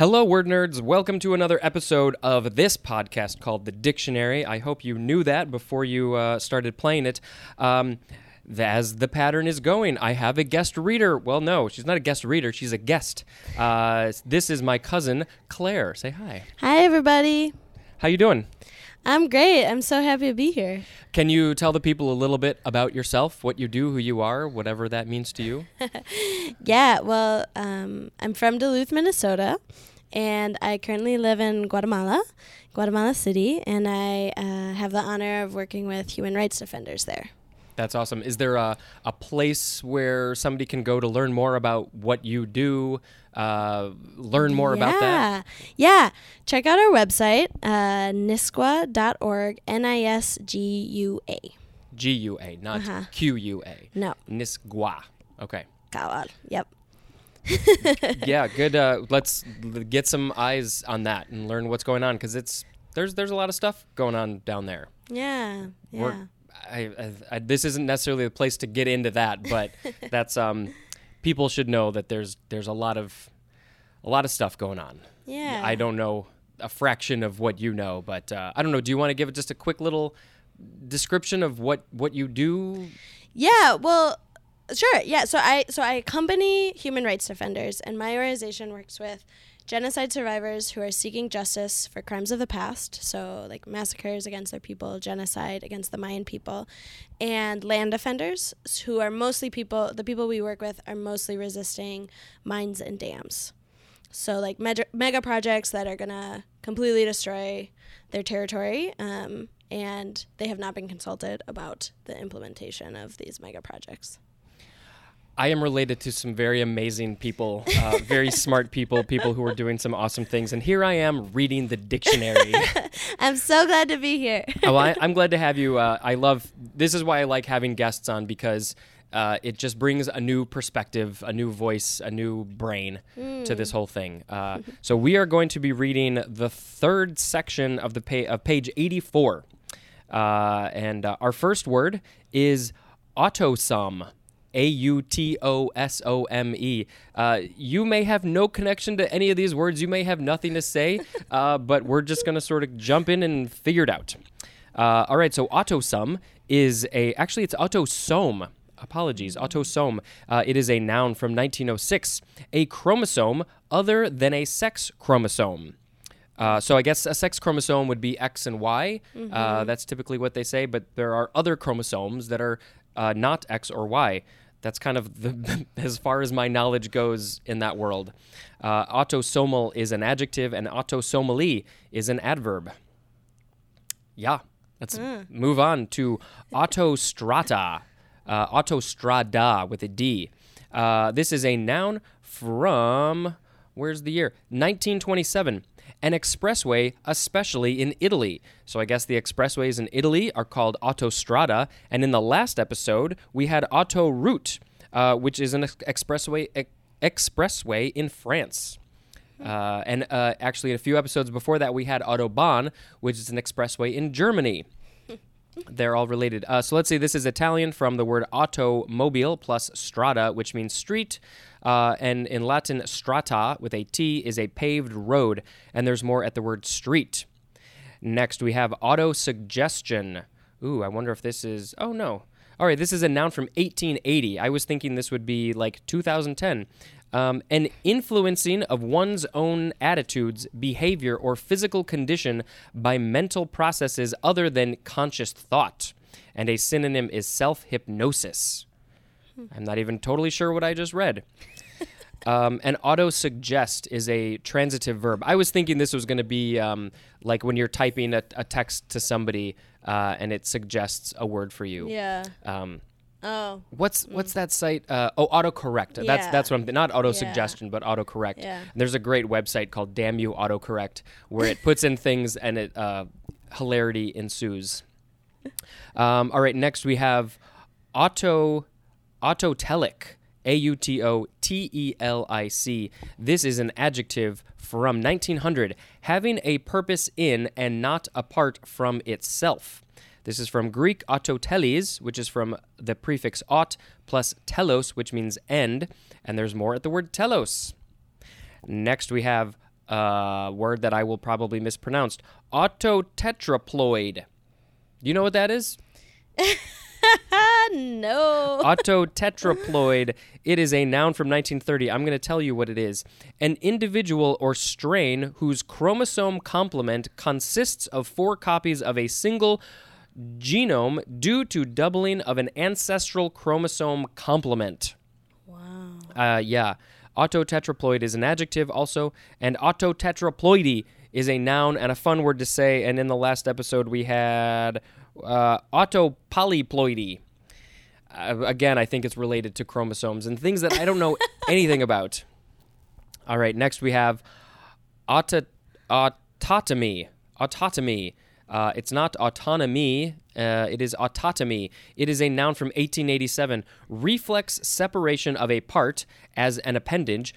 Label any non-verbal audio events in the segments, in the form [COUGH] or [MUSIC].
Hello, word nerds. Welcome to another episode of this podcast called The Dictionary. I hope you knew that before you uh, started playing it. Um, th- as the pattern is going, I have a guest reader. Well, no, she's not a guest reader. She's a guest. Uh, this is my cousin Claire. Say hi. Hi, everybody. How you doing? I'm great. I'm so happy to be here. Can you tell the people a little bit about yourself, what you do, who you are, whatever that means to you? [LAUGHS] Yeah, well, um, I'm from Duluth, Minnesota, and I currently live in Guatemala, Guatemala City, and I uh, have the honor of working with human rights defenders there. That's awesome. Is there a, a place where somebody can go to learn more about what you do, uh, learn more about that? Yeah. Yeah. Check out our website, uh, nisgua.org, N I S G U A. G U A, not Uh-huh. Q U A. No, Nisgwa. Okay. Kawad. Yep. [LAUGHS] Yeah, good. Uh, let's get some eyes on that and learn what's going on because it's there's there's a lot of stuff going on down there. Yeah. Yeah. We're- I, I, I, this isn't necessarily the place to get into that, but [LAUGHS] that's um, people should know that there's there's a lot of a lot of stuff going on. yeah. I don't know a fraction of what you know, but uh, I don't know. Do you want to give it just a quick little description of what what you do? Yeah, well, sure. Yeah, so I so I accompany human rights defenders, and my organization works with genocide survivors who are seeking justice for crimes of the past, so like massacres against their people, genocide against the Mayan people, and land defenders who are mostly people. The people we work with are mostly resisting mines and dams. So like mega, mega projects that are gonna completely destroy their territory, um, and they have not been consulted about the implementation of these mega projects. I am related to some very amazing people, uh, very [LAUGHS] smart people, people who are doing some awesome things, and here I am reading the dictionary. [LAUGHS] I'm so glad to be here. [LAUGHS] oh, I, I'm glad to have you. Uh, I love this is why I like having guests on because uh, it just brings a new perspective, a new voice, a new brain to this whole thing. Uh, so we are going to be reading the third section of the pa- of page 84, uh, and uh, our first word is autosome. A U T O S O M E. Uh, you may have no connection to any of these words. You may have nothing to say, [LAUGHS] uh, but we're just going to sort of jump in and figure it out. Uh, all right, so autosome is a, actually, it's autosome. Apologies, autosome. Uh, it is a noun from 1906, a chromosome other than a sex chromosome. Uh, so I guess a sex chromosome would be X and Y. Uh, that's typically what they say, but there are other chromosomes that are uh, not X or Y. That's kind of the, [LAUGHS] as far as my knowledge goes in that world. Uh, autosomal is an adjective, and autosomally is an adverb. Yeah, let's move on to autostrata. [LAUGHS] Uh, autostrada with a D. Uh, this is a noun from, where's the year? 1927. An expressway, especially in Italy. So I guess the expressways in Italy are called autostrada. And in the last episode, we had autoroute, uh, which is an ex- expressway ex- expressway in France. Uh, and uh, actually, in a few episodes before that, we had Autobahn, which is an expressway in Germany. They're all related. Uh, so let's see, this is Italian from the word automobile plus strada, which means street. Uh, and in Latin, strata with a T is a paved road. And there's more at the word street. Next, we have auto suggestion. Ooh, I wonder if this is. Oh, no. All right, this is a noun from 1880. I was thinking this would be like 2010. Um, an influencing of one's own attitudes, behavior, or physical condition by mental processes other than conscious thought. And a synonym is self hypnosis. I'm not even totally sure what I just read. [LAUGHS] Um, and auto suggest is a transitive verb. I was thinking this was going to be um, like when you're typing a, a text to somebody uh, and it suggests a word for you. Yeah. Um, Oh. what's what's that site? Uh, oh, autocorrect. That's Yeah. that's what I'm not auto suggestion, but autocorrect. Yeah. And there's a great website called Damn You Autocorrect where it puts in things and it uh, hilarity ensues. Um, all right, next we have auto autotelic. A U T O T E L I C. This is an adjective from 1900, having a purpose in and not apart from itself. This is from Greek autoteles, which is from the prefix aut plus telos, which means end, and there's more at the word telos. Next, we have a word that I will probably mispronounce. Autotetraploid. Do you know what that is? [LAUGHS] no. Autotetraploid. It is a noun from 1930. I'm going to tell you what it is. An individual or strain whose chromosome complement consists of four copies of a single genome due to doubling of an ancestral chromosome complement. Wow. Uh, yeah. Autotetraploid is an adjective also, and autotetraploidy is a noun and a fun word to say. And in the last episode, we had uh, autopolyploidy. Uh, again, I think it's related to chromosomes and things that I don't know [LAUGHS] anything about. All right, next we have auto- autotomy. Autotomy. Uh, it's not autonomy. Uh, it is autotomy. It is a noun from 1887. Reflex separation of a part as an appendage,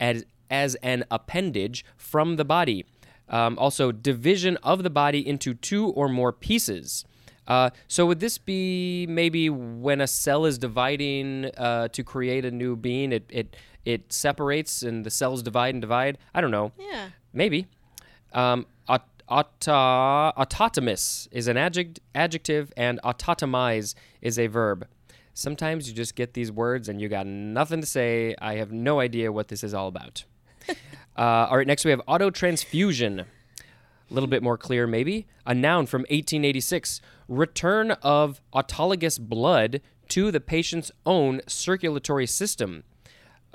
as, as an appendage from the body. Um, also, division of the body into two or more pieces. Uh, so would this be maybe when a cell is dividing uh, to create a new being, it, it it separates and the cells divide and divide? I don't know. Yeah. Maybe. Um, aut- auto- autotomous is an adject- adjective, and autotomize is a verb. Sometimes you just get these words and you got nothing to say. I have no idea what this is all about. [LAUGHS] uh, all right, next we have autotransfusion. A little bit more clear, maybe. A noun from 1886 return of autologous blood to the patient's own circulatory system.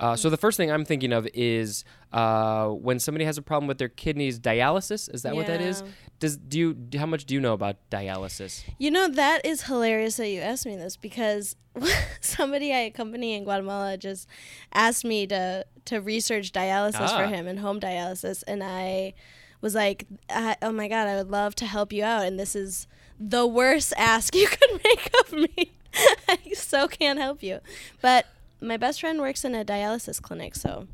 Uh, so the first thing I'm thinking of is uh, when somebody has a problem with their kidneys, dialysis. Is that what that is? Yeah. Does do you how much do you know about dialysis? You know, that is hilarious that you asked me this because [LAUGHS] somebody I accompany in Guatemala just asked me to, to research dialysis Ah. for him and home dialysis. And I was like, I, oh my God, I would love to help you out. And this is the worst [LAUGHS] ask you could [LAUGHS] make of me. I so can't help you. But my best friend works in a dialysis clinic, so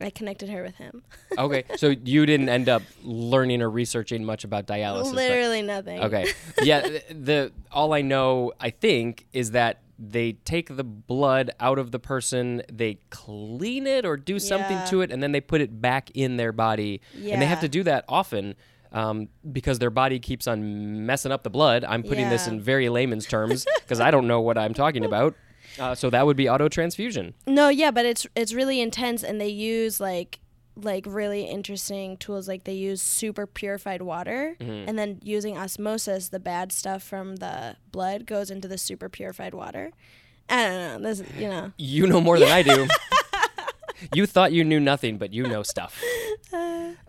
I connected her with him. [LAUGHS] Okay, so you didn't end up learning or researching much about dialysis. but- Literally nothing. Okay. [LAUGHS] Yeah, the, the all I know, I think, is that they take the blood out of the person, they clean it or do something Yeah. to it, and then they put it back in their body. Yeah. And they have to do that often um, because their body keeps on messing up the blood. I'm putting this in very layman's terms because I don't know what I'm talking about. [LAUGHS] Uh, so that would be auto transfusion. No, yeah, but it's it's really intense, and they use like like really interesting tools. Like they use super purified water, Mm-hmm. and then using osmosis, the bad stuff from the blood goes into the super purified water. I don't know. This, you know. You know more than I do. [LAUGHS] you thought you knew nothing, but you know stuff. [LAUGHS]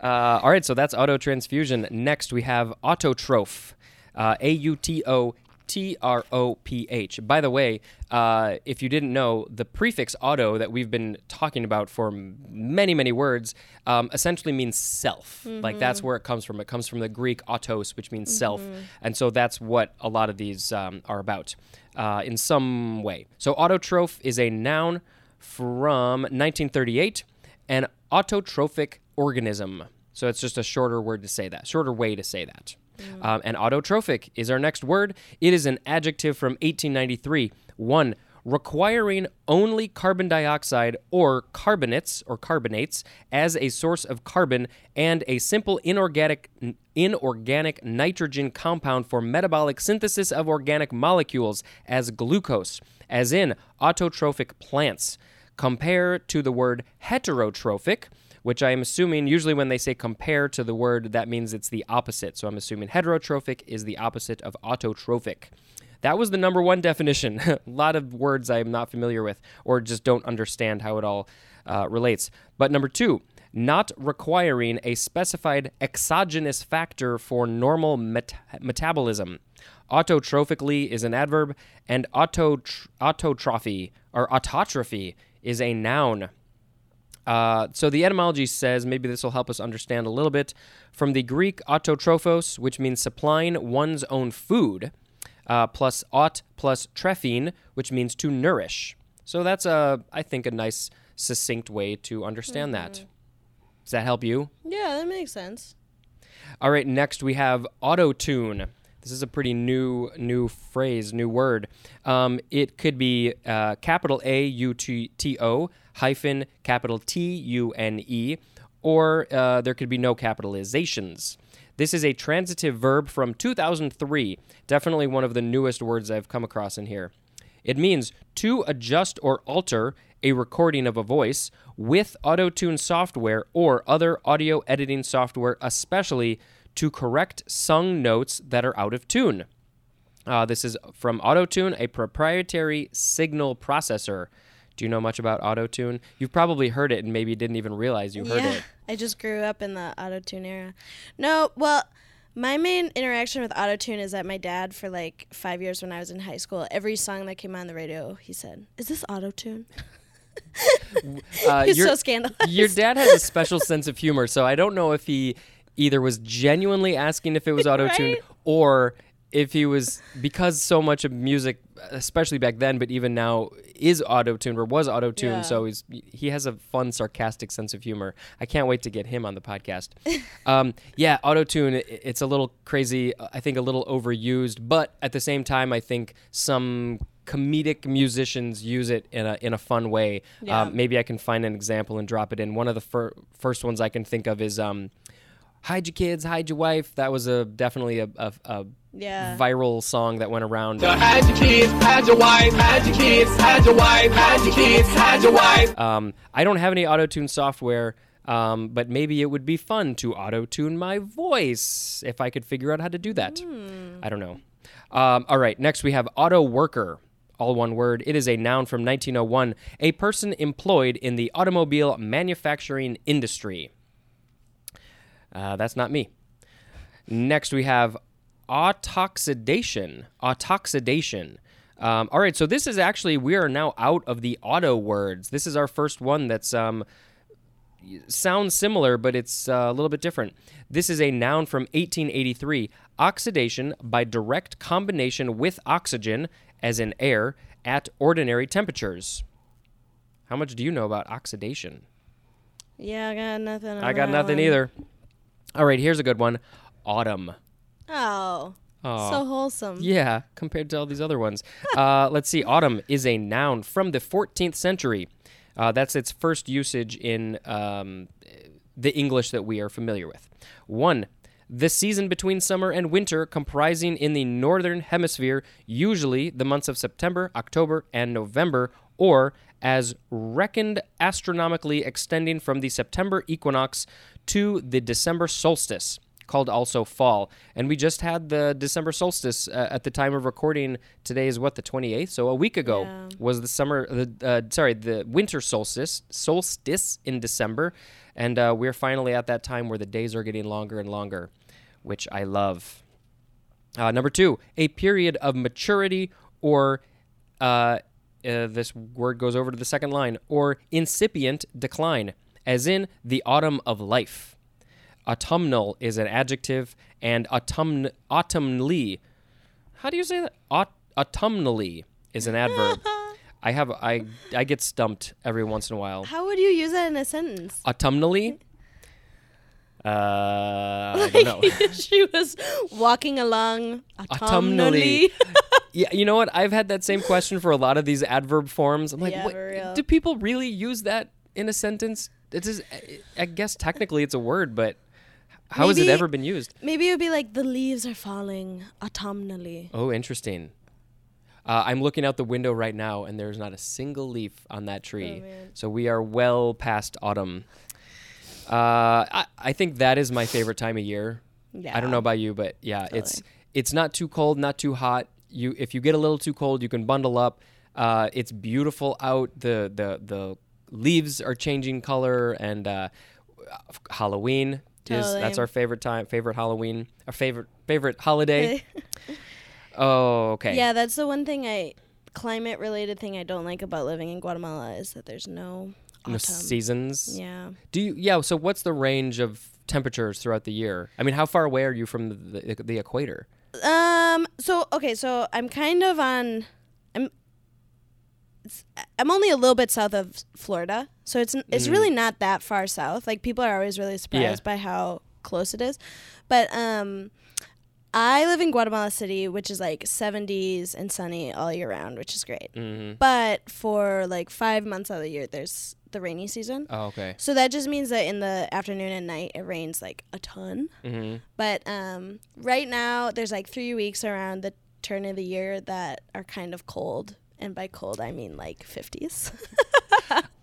Uh, all right, so that's auto transfusion. Next, we have autotroph. Uh, A U T O T R O P H. By the way, uh, if you didn't know, the prefix auto that we've been talking about for many, many words um, essentially means self. Like that's where it comes from. It comes from the Greek autos, which means self. And so that's what a lot of these um, are about uh, in some way. So autotroph is a noun from 1938, an autotrophic organism. So it's just a shorter word to say that, shorter way to say that. Um, and autotrophic is our next word. It is an adjective from 1893. One, requiring only carbon dioxide or carbonates or carbonates as a source of carbon and a simple inorganic inorganic nitrogen compound for metabolic synthesis of organic molecules as glucose, as in autotrophic plants. Compare to the word heterotrophic, which I am assuming usually when they say compare to the word, that means it's the opposite. So I'm assuming heterotrophic is the opposite of autotrophic. That was the number one definition. [LAUGHS] a lot of words I'm not familiar with or just don't understand how it all uh, relates. But number two, not requiring a specified exogenous factor for normal met- metabolism. Autotrophically is an adverb, and autotr- autotrophy or autotrophy is a noun. Uh, so the etymology says maybe this will help us understand a little bit from the Greek autotrophos, which means supplying one's own food, uh, plus aut plus trephein, which means to nourish. So that's a, I think, a nice succinct way to understand that. Does that help you? Yeah, that makes sense. All right, next we have auto tune. This is a pretty new new phrase, new word. Um, it could be uh, capital A U T T O hyphen capital T U N E, or uh, there could be no capitalizations. This is a transitive verb from 2003. Definitely one of the newest words I've come across in here. It means to adjust or alter a recording of a voice with autotune software or other audio editing software, especially to correct sung notes that are out of tune. Uh, this is from Autotune, a proprietary signal processor. Do you know much about Autotune? You've probably heard it and maybe didn't even realize you heard yeah, it. I just grew up in the AutoTune era. No, well, my main interaction with AutoTune is that my dad, for like five years when I was in high school, every song that came on the radio, he said, "Is this AutoTune? [LAUGHS] Uh, [LAUGHS] He's your- so scandalized. Your dad has a special sense of humor, so I don't know if he either was genuinely asking if it was [LAUGHS] auto tuned Right? or if he was because so much of music, especially back then, but even now, is auto tuned or was auto tuned. Yeah. So he's he has a fun, sarcastic sense of humor. I can't wait to get him on the podcast. [LAUGHS] um, yeah, auto tune. It's a little crazy. I think a little overused, but at the same time, I think some comedic musicians use it in a in a fun way. Yeah. Um, maybe I can find an example and drop it in. One of the fir- first ones I can think of is um, "Hide your kids, hide your wife." That was a definitely a, a, a yeah. viral song that went around. Hide your kids, hide your wife, hide your kids, hide your wife, hide your kids, hide your wife. Um, I don't have any auto tune software. Um, but maybe it would be fun to auto tune my voice if I could figure out how to do that. I don't know. Um, all right, next we have auto worker. All one word. It is a noun from 1901, a person employed in the automobile manufacturing industry. Uh, that's not me. Next, we have autoxidation. Autoxidation. Um, all right, so this is actually, we are now out of the auto words. This is our first one that's um, sounds similar, but it's uh, a little bit different. This is a noun from 1883 oxidation by direct combination with oxygen, as in air, at ordinary temperatures. How much do you know about oxidation? yeah, I got nothing. on I got nothing one. either. All right, here's a good one autumn. Oh, Aw. so wholesome. Yeah, compared to all these other ones. [LAUGHS] Uh, let's see. Autumn is a noun from the 14th century. Uh, that's its first usage in um, the English that we are familiar with. One, the season between summer and winter, comprising in the northern hemisphere usually the months of September, October, and November, or as reckoned astronomically extending from the September equinox to the December solstice called also fall. And we just had the December solstice uh, at the time of recording. Today is what the 28th, so a week ago Yeah. was the summer. The uh, sorry, the winter solstice solstice in December, and uh, we're finally at that time where the days are getting longer and longer, which I love. Uh, number two, a period of maturity or. Uh, uh, this word goes over to the second line, or incipient decline, as in the autumn of life. Autumnal is an adjective, and autumn autumnally. How do you say that? Aut- autumnally is an adverb. [LAUGHS] I have I I get stumped every once in a while. How would you use that in a sentence? Autumnally. Uh, I don't know. [LAUGHS] she was walking along Autumnally. autumnally. [LAUGHS] Yeah, you know what? I've had that same question for a lot of these adverb forms. I'm like, Yeah, what, do people really use that in a sentence? It is, I guess technically it's a word, but how has it ever been used? Maybe it would be like the leaves are falling autumnally. Oh, interesting. Uh, I'm looking out the window right now, and there's not a single leaf on that tree. Oh, so we are well past autumn. Uh, I, I think that is my favorite time of year. Yeah. I don't know about you, but yeah, it's it's not too cold, not too hot. You if you get a little too cold, you can bundle up. Uh, it's beautiful out. The the the leaves are changing color, and uh, Halloween is that's our favorite time, favorite Halloween, our favorite favorite holiday. [LAUGHS] oh, okay. Yeah, that's the one thing I climate related thing I don't like about living in Guatemala is that there's no seasons. yeah. Do you? Yeah. So what's the range of temperatures throughout the year? I mean, how far away are you from the the, the equator? Um. So okay. So I'm kind of on. I'm. It's, I'm only a little bit south of Florida, so it's it's really not that far south. Like people are always really surprised by how close it is, but um, I live in Guatemala City, which is like 70s and sunny all year round, which is great. Mm-hmm. But for like five months out of the year, there's the rainy season. Oh, okay. So that just means that in the afternoon and night it rains like a ton. hmm But um, right now there's like three weeks around the turn of the year that are kind of cold, and by cold I mean like 50s. [LAUGHS]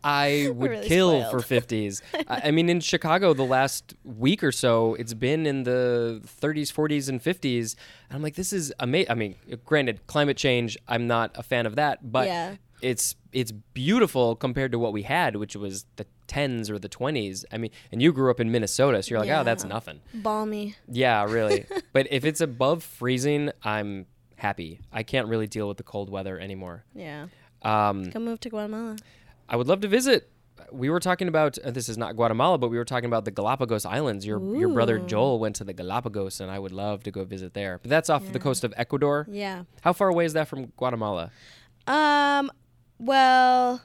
I would really kill spoiled. for 50s. [LAUGHS] I I mean, in Chicago, the last week or so, it's been in the 30s, 40s, and 50s. And I'm like, this is amazing. I mean, granted, climate change, I'm not a fan of that, but Yeah. It's it's beautiful compared to what we had, which was the 10s or the 20s. I mean, and you grew up in Minnesota, so you're like, oh, that's nothing. Balmy. Yeah, really. [LAUGHS] but if it's above freezing, I'm happy. I can't really deal with the cold weather anymore. Yeah. Um, Come move to Guatemala. I would love to visit. We were talking about uh, this is not Guatemala, but we were talking about the Galapagos Islands. Your your brother Joel went to the Galapagos, and I would love to go visit there. But that's off the coast of Ecuador. Yeah. How far away is that from Guatemala? Um. Well,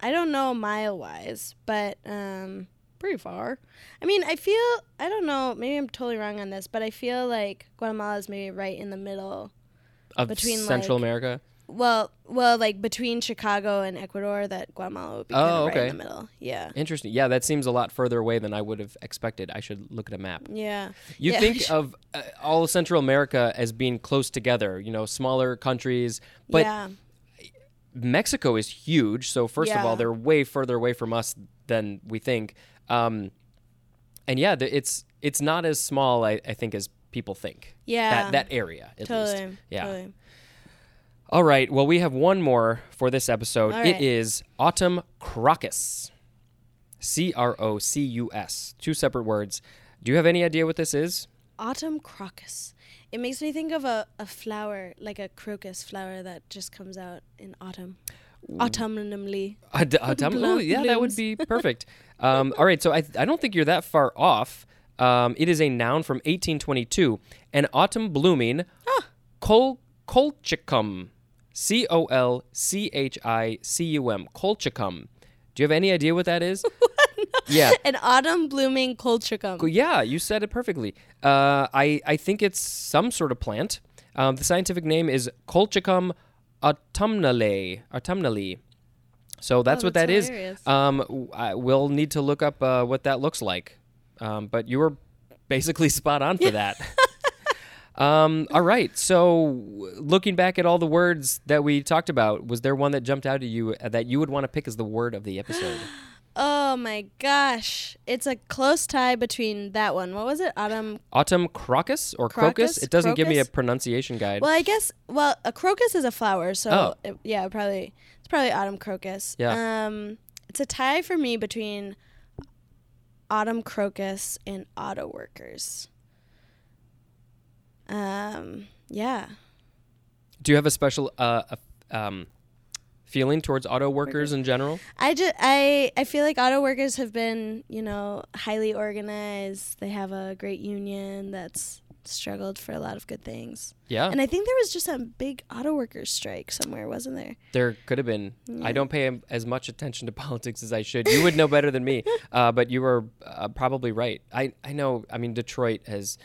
I don't know mile wise, but um, pretty far. I mean, I feel I don't know. Maybe I'm totally wrong on this, but I feel like Guatemala is maybe right in the middle. Of Between, Central like, America. Well, well, like between Chicago and Ecuador, that Guatemala would be Oh, of right okay. in the middle. Yeah. Interesting. Yeah, that seems a lot further away than I would have expected. I should look at a map. Yeah. You Yeah. think [LAUGHS] of uh, all of Central America as being close together, you know, smaller countries, but yeah. Mexico is huge. So first of all, they're way further away from us than we think. Um, and yeah, the, it's it's not as small, I, I think, as people think. Yeah. That that area, at Totally. least. Yeah. Totally. All right. Well, we have one more for this episode. It is autumn crocus. C R O C U S. Two separate words. Do you have any idea what this is? Autumn crocus. It makes me think of a, a flower, like a crocus flower that just comes out in autumn. Autumnally. Aud- [LAUGHS] autumn. Blo- Ooh, yeah, that would be perfect. um, all right, so I, I don't think you're that far off. Um, it is a noun from 1822. An autumn blooming col colchicum. C O L C H I C U M. Colchicum. Do you have any idea what that is? [LAUGHS] Yeah. [LAUGHS] An autumn blooming colchicum. Yeah, you said it perfectly. Uh, I I think it's some sort of plant. Um, the scientific name is Colchicum autumnale. Autumnale. So that's Oh, what that that's is. Um, I, we'll need to look up uh, what that looks like. Um, but you were basically [LAUGHS] spot on for that. um, [LAUGHS] all right. So, looking back at all the words that we talked about, was there one that jumped out at you uh, that you would want to pick as the word of the episode? [GASPS] [GASPS] [GASPS] Oh my gosh. It's a close tie between that one. What was it? Autumn. Autumn crocus or crocus? Crocus? It doesn't give me a pronunciation guide. Well, I guess, well, a crocus is a flower. So, Oh. it- yeah, probably, it's probably autumn crocus. Yeah. Um, it's a tie for me between autumn crocus and auto workers. Um, yeah. Do you have a special uh, uh, um, feeling towards auto workers in general? I just I I feel like auto workers have been you know highly organized. They have a great union that's struggled for a lot of good things. Yeah, And I think there was just a big auto workers strike somewhere, wasn't there? there could have been. I don't pay as much attention to [LAUGHS] politics as I should. You would know better than me, [LAUGHS] uh, but you were uh, probably right. I I know. I mean, Detroit has.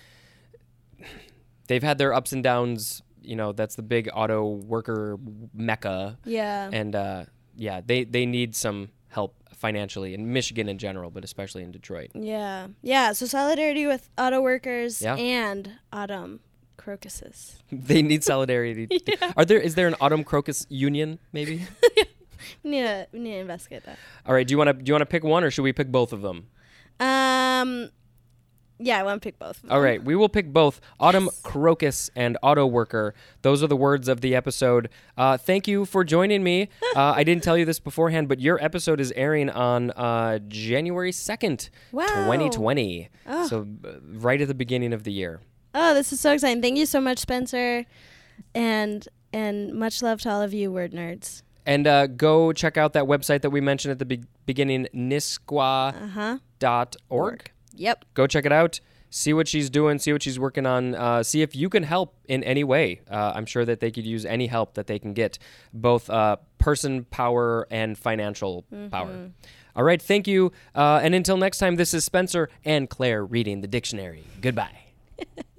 [SIGHS] They've had their ups and downs. You know, that's the big auto worker mecca, Yeah. and uh, yeah, they they need some help financially in Michigan in general, but especially in Detroit. yeah. Yeah. So solidarity with auto workers Yeah. and autumn crocuses. [LAUGHS] They need solidarity. [LAUGHS] Are there is there an autumn crocus union maybe? [LAUGHS] We need to we need to investigate that. All right, do you want to do you want to pick one or should we pick both of them? Um. Yeah, I want to pick both. All right, we will pick both autumn crocus and auto worker. Those are the words of the episode. Uh, thank you for joining me. [LAUGHS] Uh, I didn't tell you this beforehand, but your episode is airing on uh, January second, Wow. twenty twenty. Oh. So uh, right at the beginning of the year. Oh, this is so exciting! Thank you so much, Spencer, and and much love to all of you word nerds. And uh, go check out that website that we mentioned at the be- beginning, nisgua.org. Uh huh. Yep. go check it out. See what she's doing see what she's working on uh, see if you can help in any way. Uh, i'm sure that they could use any help that they can get both uh, person power and financial power. All right thank you. Uh, and until next time this is spencer and claire reading the dictionary. Goodbye [LAUGHS]